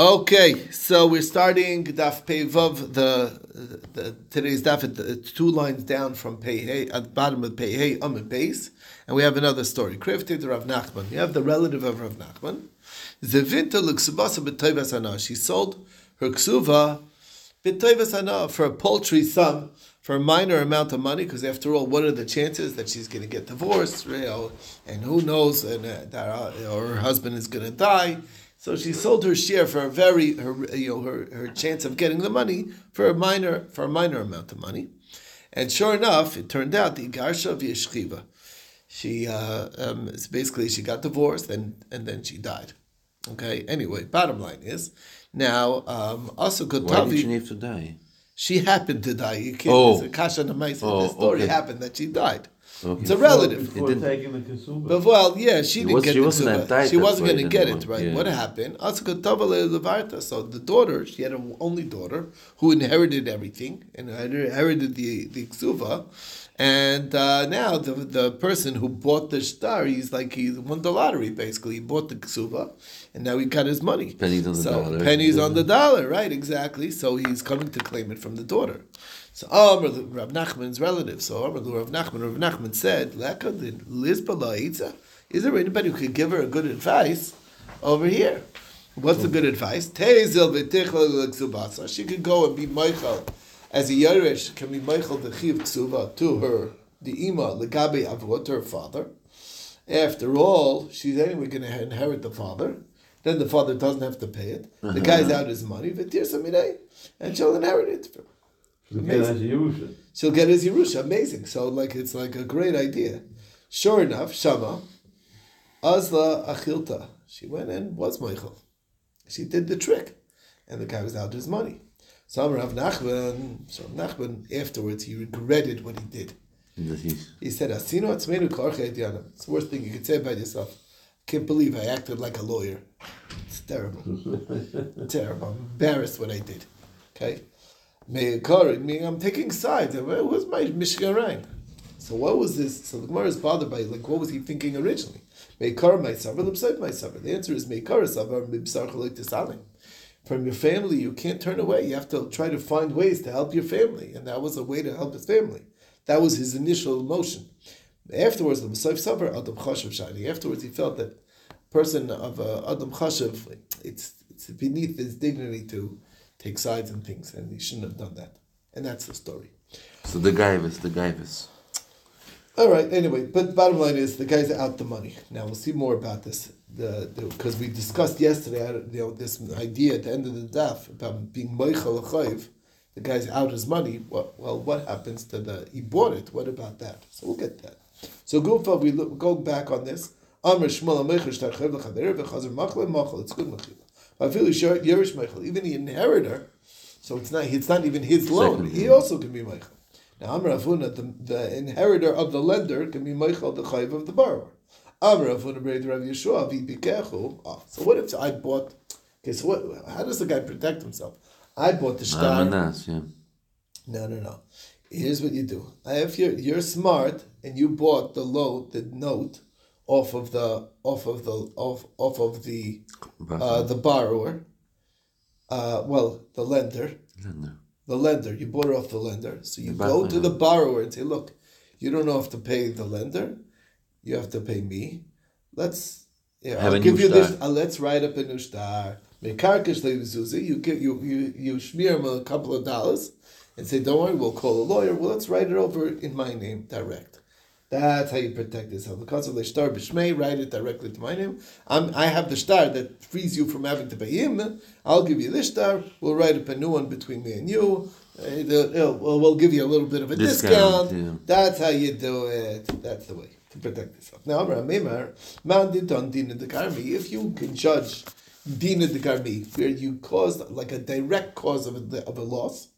Okay, so we're starting Daf Peivav. The, the today's Daf, the, two lines down from Pei at the bottom of Pei Hey, Amid base, and we have another story. Krivte Rav Nachman. You have the relative of Rav Nachman. Zevinta l'ksubasa b'toivas. She sold her ksuva b'toivas hana for a paltry sum, for a minor amount of money, because after all, what are the chances that she's going to get divorced, you know, and who knows, and uh, that uh, or her husband is going to die. So she sold her share for a very, her, you know, her, her chance of getting the money for a minor, for a minor amount of money. And sure enough, it turned out the Garsha Vyeshchiva. She, uh, um, basically, she got divorced and, and then she died. Okay, anyway, bottom line is, now, um, also Why did she have to die? She happened to die. You can't, Oh. it's a kasha. Oh, the story okay. happened that she died. Okay. It's a relative. Before It taking the kasuba. But well, yeah, she didn't was- get she the wasn't ksuba. that She wasn't going to get it, right? yeah. What happened? Asakotavale levarta. So the daughter, she had an only daughter who inherited everything and inherited the the ksuva, and uh, now the the person who bought the star, he's like he won the lottery basically. He bought the ksuva, and now he got his money. Pennies on the so, dollar. Pennies on the dollar, right? Exactly. So he's coming to claim it from the daughter. So Amr, Rav Nachman's relative. So Amr, Rav Nachman, Rav Nachman said, "Leka the Lizba la'itza." Is there anybody who could give her a good advice over here? What's the hmm. good advice? Tezel v'tichla. She could go and be Michael as a Yeresh can be Michael the Chiv Ksuba to her, the Ima legabe avot, her father. After all, she's anyway going to inherit the father. Then the father doesn't have to pay it. The uh-huh. guy's out his money, and she'll inherit it. Because that's Yerusha. She'll get his Yerusha. Amazing. So like it's like a great idea. Sure enough, Shama, Azla Achilta. She went and was Michael. She did the trick. And the guy was out of his money. So Rav Nachman, so Nachman afterwards he regretted what he did. He said, Asino atzmenu korche etyanam." It's the worst thing you could say about yourself. Can't believe I acted like a lawyer. It's terrible. terrible. I'm embarrassed what I did. Okay? Meaning I'm taking sides. Where was my Michigan rank? So what was this? So the Gemara is bothered by like what was he thinking originally? Me'ikar my savar, l'psayt my savar. The answer is me'ikar savar mibsar. From your family, you can't turn away. You have to try to find ways to help your family, and that was a way to help his family. That was his initial emotion. Afterwards, the Savar Adam Chashav Shani. Afterwards, he felt that person of uh, Adam Chashav, it's it's beneath his dignity to take sides and things, and he shouldn't have done that. And that's the story. So the guy was the guy was. All right. Anyway, but bottom line is the guy's out the money. Now we'll see more about this. The because we discussed yesterday, you know, this idea at the end of the daf about being moichel chayiv. The guy's out his money. Well, well, what happens to the? He bought it. What about that? So we'll get that. So Gufa, we look, go back on this. Amr Shmuel Ameicher Shtarchev Lechader V'Chazer Machle Machel. It's good Machila. I feel Yerish Machel. Even the inheritor. So it's not. It's not even his loan. Second, He yeah. also can be Machel. Now, Amr Avuna, the, the inheritor of the lender, can be Michael, the chayiv of the borrower. Amr Avuna, Braid Rav Yeshua, Vi Bikechu. Ah, so what if I bought? Okay, so what? How does the guy protect himself? I bought the. Amanas, yeah. No, no, no. Here's what you do. If you're you're smart and you bought the loan, the note, off of the off of the off off of the uh, the borrower. Uh, well, the lender No. the lender. You bought it off the lender. So you The go to the borrower and say, look, you don't have to pay the lender. You have to pay me. Let's yeah, I'll give you this. Uh, let's write up a new star. Mekarkish. You give you you you smear him a couple of dollars and say, don't worry, we'll call a lawyer. Well, let's write it over in my name direct. That's how you protect yourself. Because of the star b'shmei, write it directly to my name. I'm, I have the star that frees you from having to pay him. I'll give you this star. We'll write up a new one between me and you. The- uh, we'll, give you a little bit of a discount. Discount, yeah. That's how you do it. That's the way to protect yourself. Now, Amar Memar, man did on dina de karmi. If you can judge dina de karmi, where you caused like a direct cause of a, of a loss,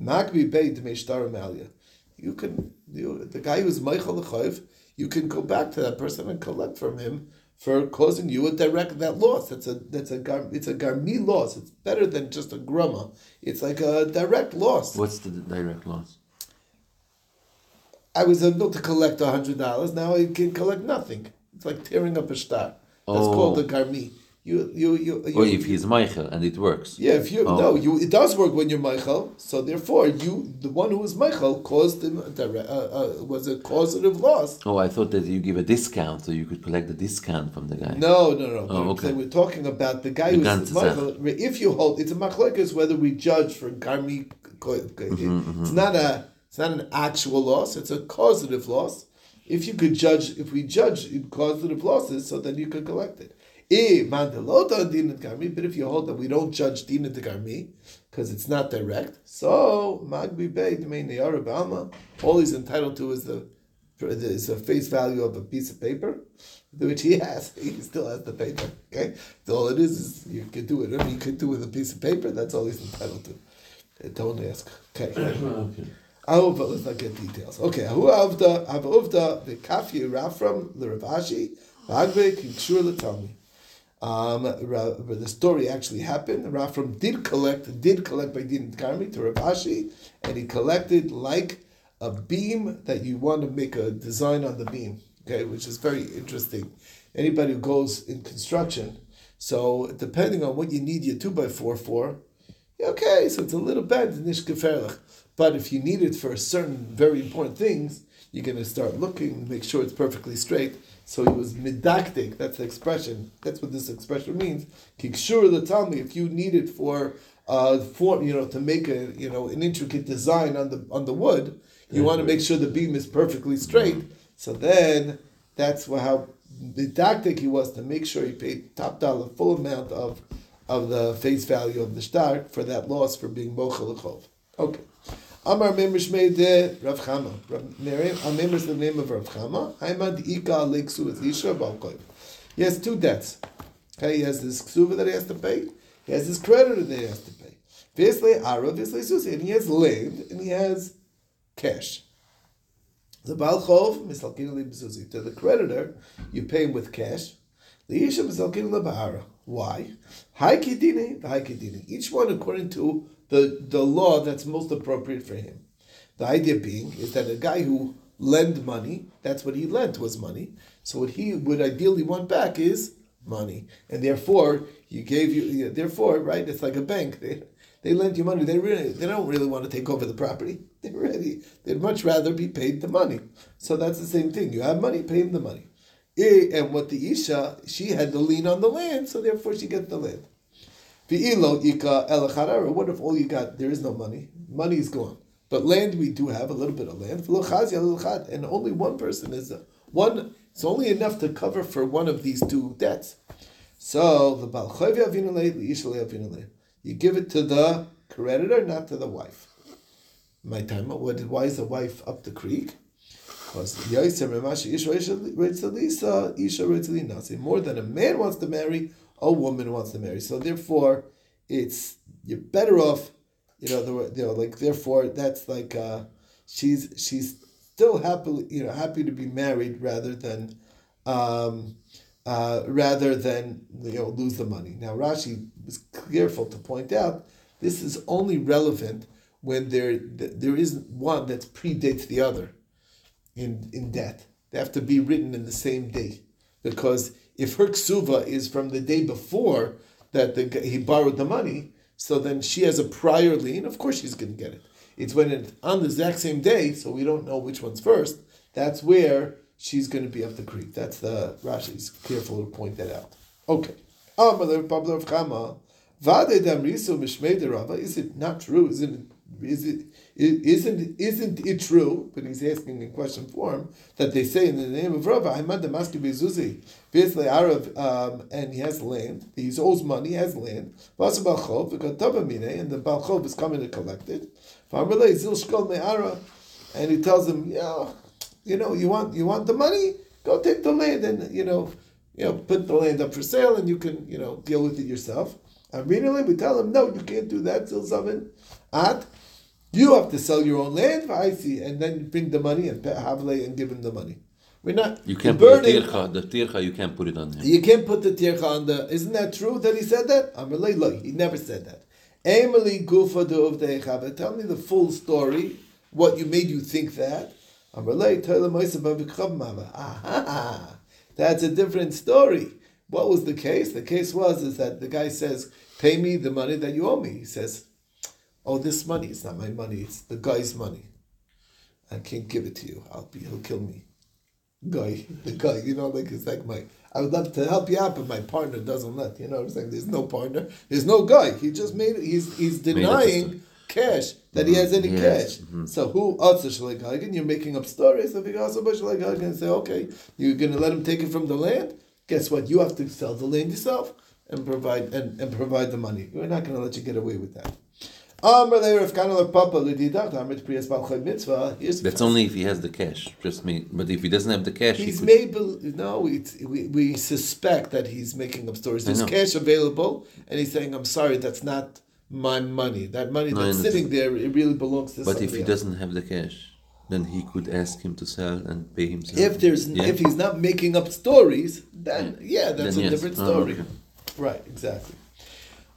Magbi Bey de Meshtar Amalia. You can, you, the guy who's Michael Lechayev, you can go back to that person and collect from him for causing you a direct that loss. That's a that's a gar, it's a garmi loss. It's better than just a grama. It's like a direct loss. What's the direct loss? I was able to collect hundred dollars. Now I can collect nothing. It's like tearing up a star. That's Oh. called a garmi. You you you. you Or if he's Michael and it works. yeah, if you Oh. no, you it does work when you're Michael. So therefore, you the one who was Michael caused him dire- uh, uh, was a causative loss. Oh, I thought that you give a discount, so you could collect the discount from the guy. No, no, no. Oh, We're- okay. We're talking about the guy The who's Michael. If you hold, it's a machlekes whether we judge for garmi. Mm-hmm, It's not a. It's not an actual loss. It's a causative loss. If you could judge, if we judge in causative losses, so then you could collect it. Eh, mandalota din et garmi. But if you hold that we don't judge din et garmi because it's not direct, so magbi bay dmei neyara b'alma. All he's entitled to is the is the face value of a piece of paper, which he has. He still has the paper. Okay, so all it is is you can do it. Whatever you can do with a piece of paper, that's all he's entitled to. Uh, Don't ask. Okay. Okay. Oh, but let's not get details. Okay, who avda avda the kafi rafram the Rav Ashi vagve kikshur l'talmi. Um, the story actually happened. Rafram did collect, did collect by Din Karmi to Rav Ashi, and he collected like a beam that you want to make a design on the beam. Okay, which is very interesting. Anybody who goes in construction, so depending on what you need your two by four for, okay, so it's a little nish. But if you need it for certain very important things, you're going to start looking, make sure it's perfectly straight. So he was midactic. That's the expression. That's what this expression means. Kikshur the Talmi. If you need it for uh, form, you know, to make a you know an intricate design on the on the wood, you want to make sure the beam is perfectly straight. So then that's how didactic he was to make sure he paid top dollar full amount of of the face value of the star for that loss for being mochel. Okay. Amar Memrish made the Rav Chama. Amemr is the name of Rav Chama. Haimad Ika Leksu is Isha Balkoiv. He has two debts. Okay, he has this ksuva that he has to pay. He has this creditor that he has to pay. Visle Ara, Visle Susi, and he has land and he has cash. The Balchov, Misalkin Libzuzi. To the creditor, you pay him with cash. The Isha Misalkin Labahara. Why? Haikidini, the Haikidini. Each one according to the, the law that's most appropriate for him. The idea being is that a guy who lend money, that's what he lent was money. So what he would ideally want back is money. And therefore, you gave you therefore, right, it's like a bank. They they lend you money. They really they don't really want to take over the property. They're ready. They'd much rather be paid the money. So that's the same thing. You have money, pay him the money. Eh, And what the Isha, she had the lien on the land, so therefore she gets the land. What if all you got, there is no money? Money is gone. But land, we do have a little bit of land. And only one person is, a, one, it's only enough to cover for one of these two debts. So, the. You give it to the creditor, not to the wife. My time, why is the wife up the creek? Because. More than a man wants to marry, a woman wants to marry. So therefore, it's you're better off. You know, the, you know, like therefore, that's like uh, she's she's still happily you know happy to be married rather than um, uh, rather than you know lose the money. Now Rashi was careful to point out this is only relevant when there there is one that predates the other in, in debt. They have to be written in the same day. Because if her ksuva is from the day before that the, he borrowed the money, so then she has a prior lien, of course she's going to get it. It's when it's on the exact same day, so we don't know which one's first, that's where she's going to be up the creek. That's the, Rashi's careful to point that out. Okay. Is it not true? Isn't it? Is it? Isn't isn't it true? But he's asking in question form that they say in the name of Rava, Hamad Damaski Bezuzi, Bezle Arab, um, and he has land. He owes money. He has land. Vasa Balchov, and the Balchov is coming to collect it. And he tells him, yeah, you know, you want you want the money, go take the land, and you know, you know, put the land up for sale, and you can you know deal with it yourself. Immediately we tell him, no, you can't do that till. At you have to sell your own land, I see, and then bring the money and Havle and give him the money. We're not You can't put the tircha, the tircha, you can't put it on him. You can't put the tircha on the. Isn't that true that he said that? Amalei lo. He never said that. Emily gufa de Tell me the full story. What you made you think that? Amalei toile moisa b'vikchav. Aha, that's a different story. What was the case? The case was is that the guy says, "Pay me the money that you owe me." He says, "Oh, this money is not my money; it's the guy's money. I can't give it to you. I'll be. He'll kill me." Guy, the guy, you know, like it's like my. I would love to help you out, but my partner doesn't let. You know what I'm saying? There's no partner. There's no guy. He just made it. He's he's denying cash that he has any Yes. cash. So who other shlegagen? You're making up stories. You also shlegagen and say, okay, you're going to let him take it from the land. Guess what? You have to sell the land yourself and provide and, and provide the money. We're not going to let you get away with that. Amr le Rav Kana le Papa le Didach, Amr to Priyas Bal Chod Here's That's only if he has the cash. Just me. But if he doesn't have the cash, He's he could, maybe no. We we suspect that he's making up stories. There's cash available, and he's saying, "I'm sorry, that's not my money. That money No, that's sitting there, it really belongs to." But if he else." doesn't have the cash, then he could ask him to sell and pay himself. if there's Yeah. if he's not making up stories, then yeah, that's Then a yes. different Oh, story. okay. Right, exactly.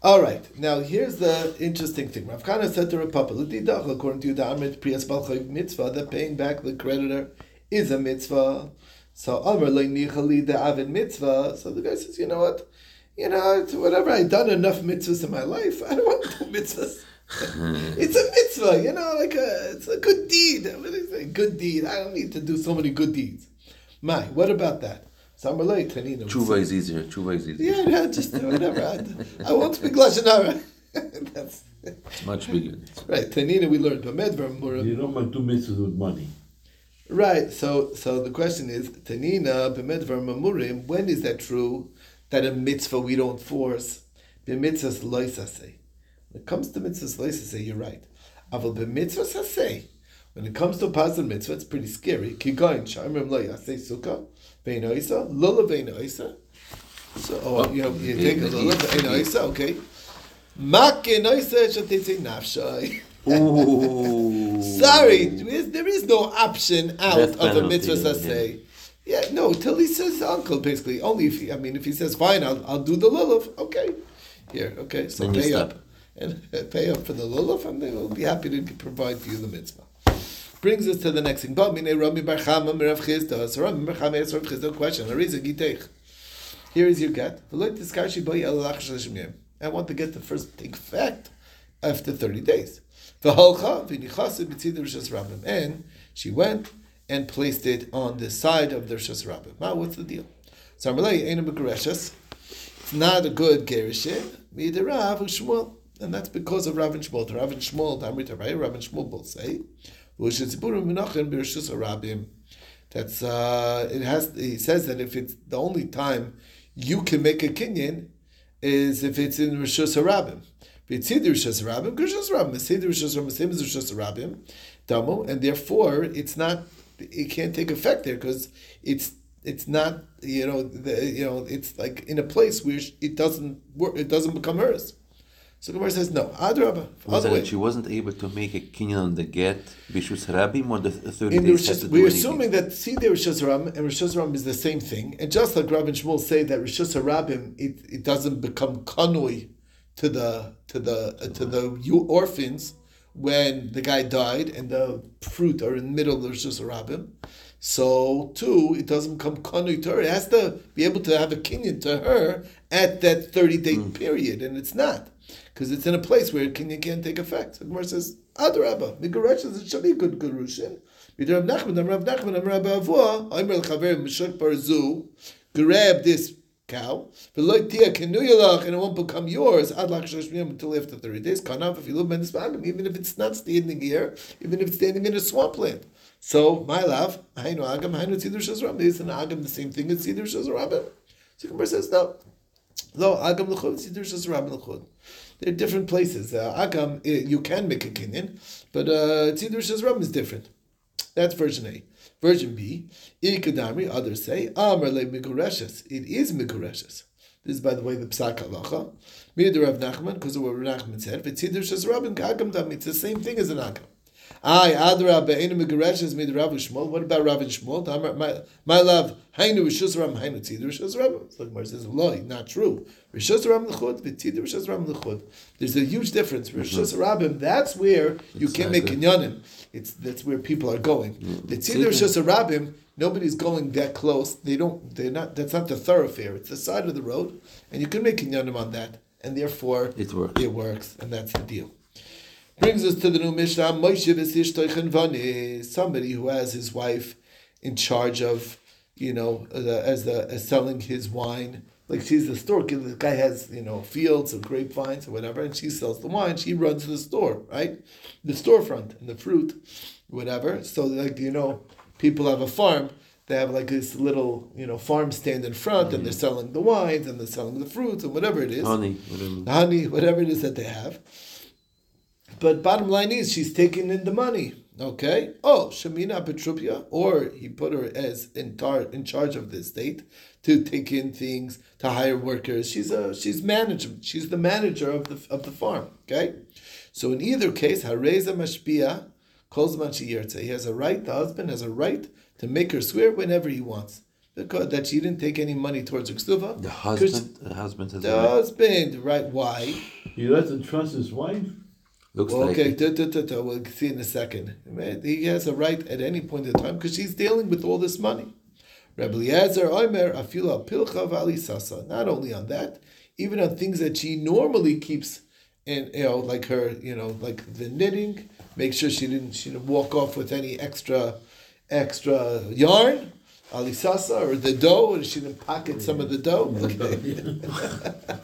All right, now here's the interesting thing. Rav Kana said to Rav Papa, "L'didach," according to you, the Amrit Priyas Balchay mitzvah, that paying back the creditor is a mitzvah. So Amr Nichali the Avid mitzvah. So the guy says, you know what? You know, whatever I've done enough mitzvahs in my life. I don't want to do mitzvahs. it's a mitzvah, you know, like a it's a good deed. What is it? Good deed. I don't need to do so many good deeds. My, what about that? Samar lay Tshuva is easier. Tshuva is easier. Yeah, yeah, just uh, whatever. I, I won't speak lashon hara. That's It's much bigger. right. Tanina, we learned Bamedvar Murim. You don't want two mitzvahs with money. Right. So, so the question is, Tanina b'medvar mamurim. When is that true? That a mitzvah we don't force. B'mitzvahs loisase. When it comes to mitzvahs loisase, you're right. Aval b'mitzvahs hasei. When it comes to positive mitzvah, it's pretty scary. Kigoin shamrim lo yasei sukkah vein oisa lula vein oisa. So, oh, you know, you take a lula vein oisa. Okay. Makin oisa shatetze nafshai. Ooh. Sorry, there is, there is no option out Death of penalty, mitzvah yeah. say. Yeah, no, till he says uncle, basically. Only if he, I mean, if he says, fine, I'll, I'll do the lulav, okay. Here, okay, so Then pay up. And pay up for the lulav, and they will be happy to provide for you the mitzvah. Brings us to the next thing. But mine Bar Chama Chisda. So Bar Chama Rav Chisda a question. Ariza Giteich. Here is your get. I want to get the first big fact after 30 days. And she went and placed it on the side of the Rishas Rabbim. Now, what's the deal? So. It's not a good Shmuel. And that's because of Rav and Shmuel. Rav and Shmuel, Rav and Shmuel both say, That's uh, it has. He says that if it's the only time you can make a kinyan is if it's in Rishus Harabim. It's Rishus Harabim, Rishus Harabim, Rishus Harabim, same as and therefore it's not. It can't take effect there because it's it's not. You know, the, you know, it's like in a place where it doesn't work. It doesn't become hers. So Gemara says no. Adrabah, Was that way. she wasn't able to make a kinyan on the get Bishus Rabim or the 30 In the days we're anything? assuming that Sidei Rosh Hashanah and Rosh Hashanah is the same thing, and just like Rav and Shmuel say that Rosh Hashanah it, it doesn't become kanoi to the to the uh, to the you orphans when the guy died and the fruit are in the middle of the Rosh Hashanah. So too, it doesn't become kanoi to her. It has to be able to have a kinyan to her at that thirty day period, and it's not because it's in a place where it can't take effect. So Gemara says, Adarabba, Migarashas, it should be good Gerushin. Rav Nachman, Am Rav Nachman, Am Rav Avua, Aimer L'chaver, Meshach Barzu, grab this cow, V'loy tia kenuyalach, and it won't become yours, Ad Lach until after 30 days, Kanav, if you live in this even if it's not standing here, even if it's standing in a swampland. So, my love, Hainu Agam, Hainu Tzidur Shazram, is an Agam the same thing as Tzidur Shazram? So Gemara says, no. No, Agam L'chud, Tzidur Shazram L'chud. They're different places. Uh, Agam, eh, you can make a kinyan, but uh, Tzidur Shazram is different. That's version A. Version B, Ikadamri, others say, Amar le Migureshes. It is Migureshes. This is, by the way, the Psak Halacha. Mir Rav Nachman, because of what Rav Nachman said, V'tzidur Shazrabim K'agam Dam. It's the same thing as an Agam. I Adra Be'enu Megareshes made Rav Shmuel. What about Rav Shmuel? My, my love, Hainu Rishus Ram Hainu Tzid Rishus Ram. So the Gemara says, "Lo, not true. Rishus Ram Lechud, V'Tzid Rishus Ram Lechud." There's a huge difference. Rishus Rabim, that's where you can't make kinyanim. It's that's where people are going. Mm. The Tzid Tzidr. Rishus Rabim, nobody's going that close. They don't. They're not. That's not the thoroughfare. It's the side of the road, and you can make kinyanim on that, and therefore It works. It works, and that's the deal. Brings us to the new Mishnah. Moshe somebody who has his wife in charge of, you know, the, as the as selling his wine. Like she's the store. The guy has you know fields of grapevines or whatever, and she sells the wine. She runs the store, right? The storefront and the fruit, whatever. So like you know, people have a farm. They have like this little you know farm stand in front, and they're mm-hmm. selling the wines and they're selling the fruits and whatever it is Honey. whatever. honey, whatever it is that they have. But bottom line is she's taking in the money. Okay. Oh, Shamina Petrupia, or he put her as in, tar- in charge of the estate to take in things, to hire workers. She's a she's manager. She's the manager of the of the farm. Okay. So in either case, Hareza Mashpia, Kozman Shiyertze. He has a right. The husband has a right to make her swear whenever he wants. Because that she didn't take any money towards her ksuva. The 'Cause husband, the husband has The a right. husband, right? Why? He doesn't trust his wife. Looks Well, like okay, duh, duh, duh, duh, we'll see in a second. He has a right at any point in time because she's dealing with all this money. Rebbe Eliezer, Omer, Afila Pilcha Vali Sasa. Not only on that, even on things that she normally keeps in, you know, like her, you know, like the knitting. Make sure she didn't, she didn't walk off with any extra, extra yarn. Alisasa or the dough, and she didn't pocket some of the dough. Okay.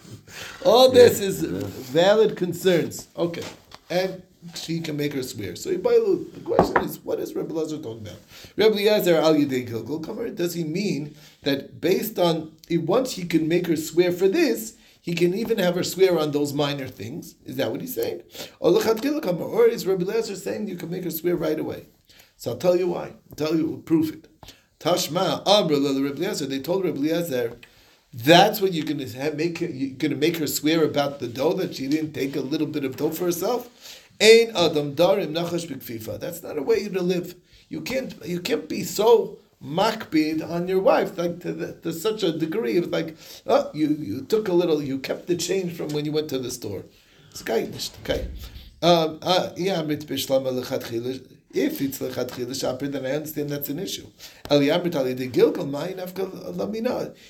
All this is valid concerns. Okay. And she can make her swear. So the question is, what is Rebbe Lazar talking about? Rebbe Eliezer al Yidei Gilgul Kamer, does he mean that based on, once he can make her swear for this, he can even have her swear on those minor things? Is that what he's saying? Or is Rebbe Eliezer saying you can make her swear right away? So I'll tell you why. I'll tell you, prove it. Tashma, Amr, Rebbe Eliezer, they told Rebbe Eliezer, that's what you're have, make her, you're to make her swear about the dough that she didn't take a little bit of dough for herself. Ein adam darim nachash. That's not a way to live. You can't you can't be so makbid on your wife like to, the, to such a degree of like oh you you took a little you kept the change from when you went to the store. It's okay. Um, uh. If it's lechatchila shaper, then I understand that's an issue.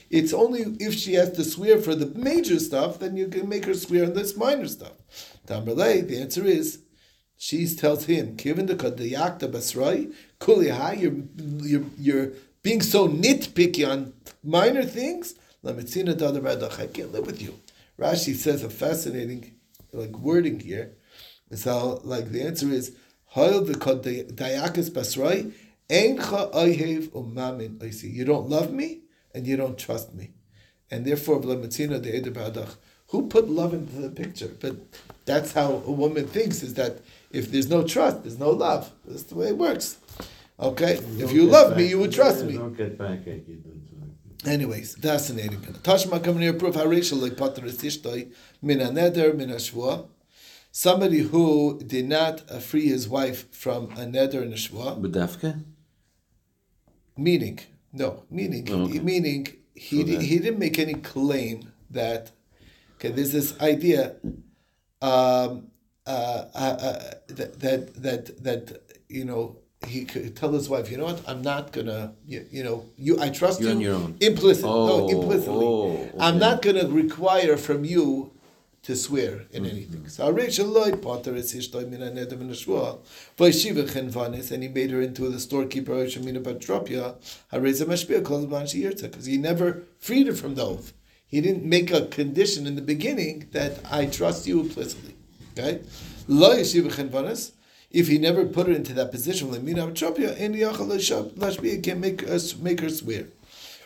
It's only if she has to swear for the major stuff, then you can make her swear on this minor stuff. Tamrele, the answer is, she tells him, given the kadayakta basrai, kuliha, you're you're you're being so nitpicky on minor things. Lamitzina dadar I can't live with you. Rashi says a fascinating like wording here. So like the answer is Hoil the dayakas basrai Eincha oihev umamin oisi. You don't love me and you don't trust me, and therefore v'lematzina de edibadach. Who put love into the picture? But that's how a woman thinks: is that if there's no trust, there's no love. That's the way it works. Okay, if you get love me, you would trust me. Don't get backache. you don't. Anyways, fascinating. Tashma coming here proof harishal like pater istishtoi min neder min shvua. Somebody who did not uh, free his wife from a neder and a shvua, Bedafke? meaning no, meaning Oh, okay. meaning he So di- he didn't make any claim that okay. There's this idea um, uh, uh, uh, that that that that you know he could tell his wife, you know what, I'm not gonna, you, you know, you, I trust You're you. on your own. Implicit, no, Oh, implicitly. oh, I'm not gonna require from you to swear in Mm-hmm. anything. So Rachel Lloyd Potter is ishtoi min hanedem in shvua. V'yeshiva chenvanis, and he made her into the storekeeper of Shemina Batropia. Hareza mashpia calls man shiyirtza, because he never freed her from the oath. He didn't make a condition in the beginning that I trust you implicitly. Okay? If he never put her into that position, can make us make her swear.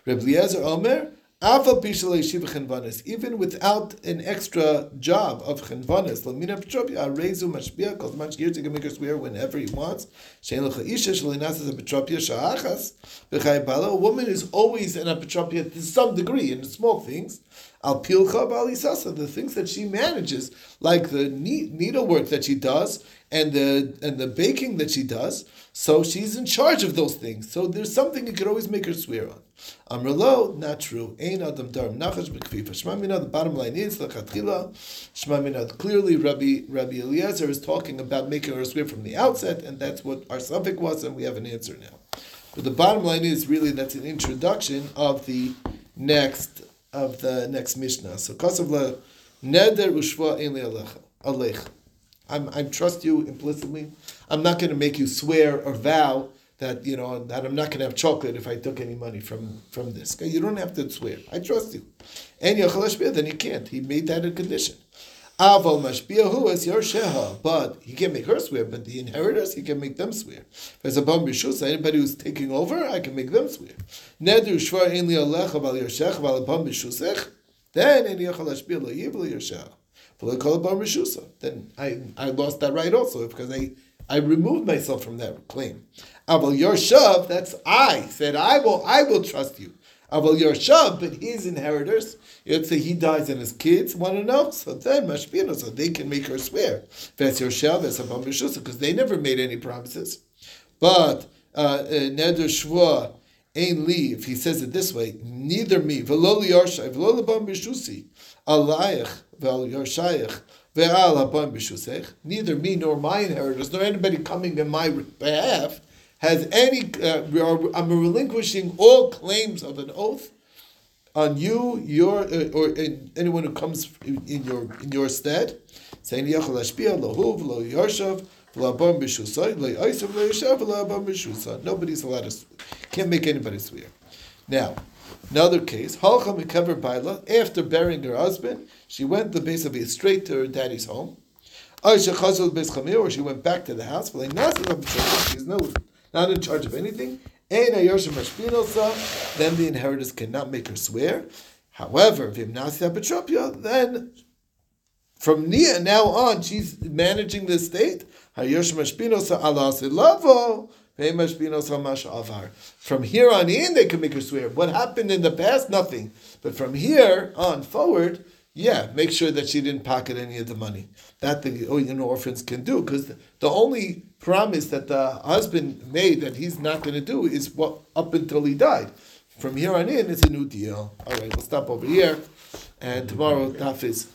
Reb Omer, Even without an extra job of Chenvanis, Lamina Petropi, Arezu Mashbia, calls much years to make her swear whenever he wants. Shein Lecha Isha, Shalinasas a Petropia Sha'achas, B'chai Bala, a woman is always in a Petropia to some degree, in small things. Al pilcha balisasa, the things that she manages, like the needlework that she does and the and the baking that she does. So she's in charge of those things. So there's something you could always make her swear on. Amrlo, not true. Ein adam darm nachash b'kfifa. Shma the bottom line is, the lachatchila, shma Clearly, Rabbi, Rabbi Eliezer is talking about making her swear from the outset, and that's what our suffix was, and we have an answer now. But the bottom line is really that's an introduction of the next of the next Mishnah. So Kosov neder ushva alecha. I'm I trust you implicitly. I'm not going to make you swear or vow that you know that I'm not going to have chocolate if I took any money from from this. You don't have to swear. I trust you. And then you can't. He made that a condition. Aval mashbiahu as sheha, but he can't make her swear. But the inheritors, he can make them swear. There's a b'shusa. Anybody who's taking over, I can make them swear. Nedu shvar ein li alecha val yoshech val bam b'shusech. Then any yachal ashbia lo yibli yoshech. Then I, I lost that right also because I, I removed myself from that claim. Aval Yorshav, that's I said I will I will trust you. Aval Yorshav, but his inheritors, let's say he dies and his kids want to know, so then Mashpino, so they can make her swear. That's Yorshav, that's Abam because they never made any promises. But uh, uh, Neder Shvua, Ein Li, if he says it this way, neither me, Veloli Yorshav, Veloli Bam Bishusi, Yorshayach, Ve'al Abam Bishusech, neither me nor my inheritors, nor anybody coming in my behalf, has any, uh, I'm relinquishing all claims of an oath on you, your, uh, or anyone who comes in, your in your stead, saying Yachal Ashpia, Lohuv, Lo Yarshav, Nobody's allowed to, can't make anybody swear. Now, Another case, after burying her husband, she went the base of straight to her daddy's home. Or she went back to the house. She's no, not in charge of anything. Then the inheritors cannot make her swear. However, then from Nia now on, she's managing the estate. From here on in, they can make her swear. What happened in the past? Nothing. But from here on forward, yeah, make sure that she didn't pocket any of the money. That the oh, you know orphans can do because the only promise that the husband made that he's not going to do is what up until he died. From here on in, it's a new deal. All right, we'll stop over here, and tomorrow daf is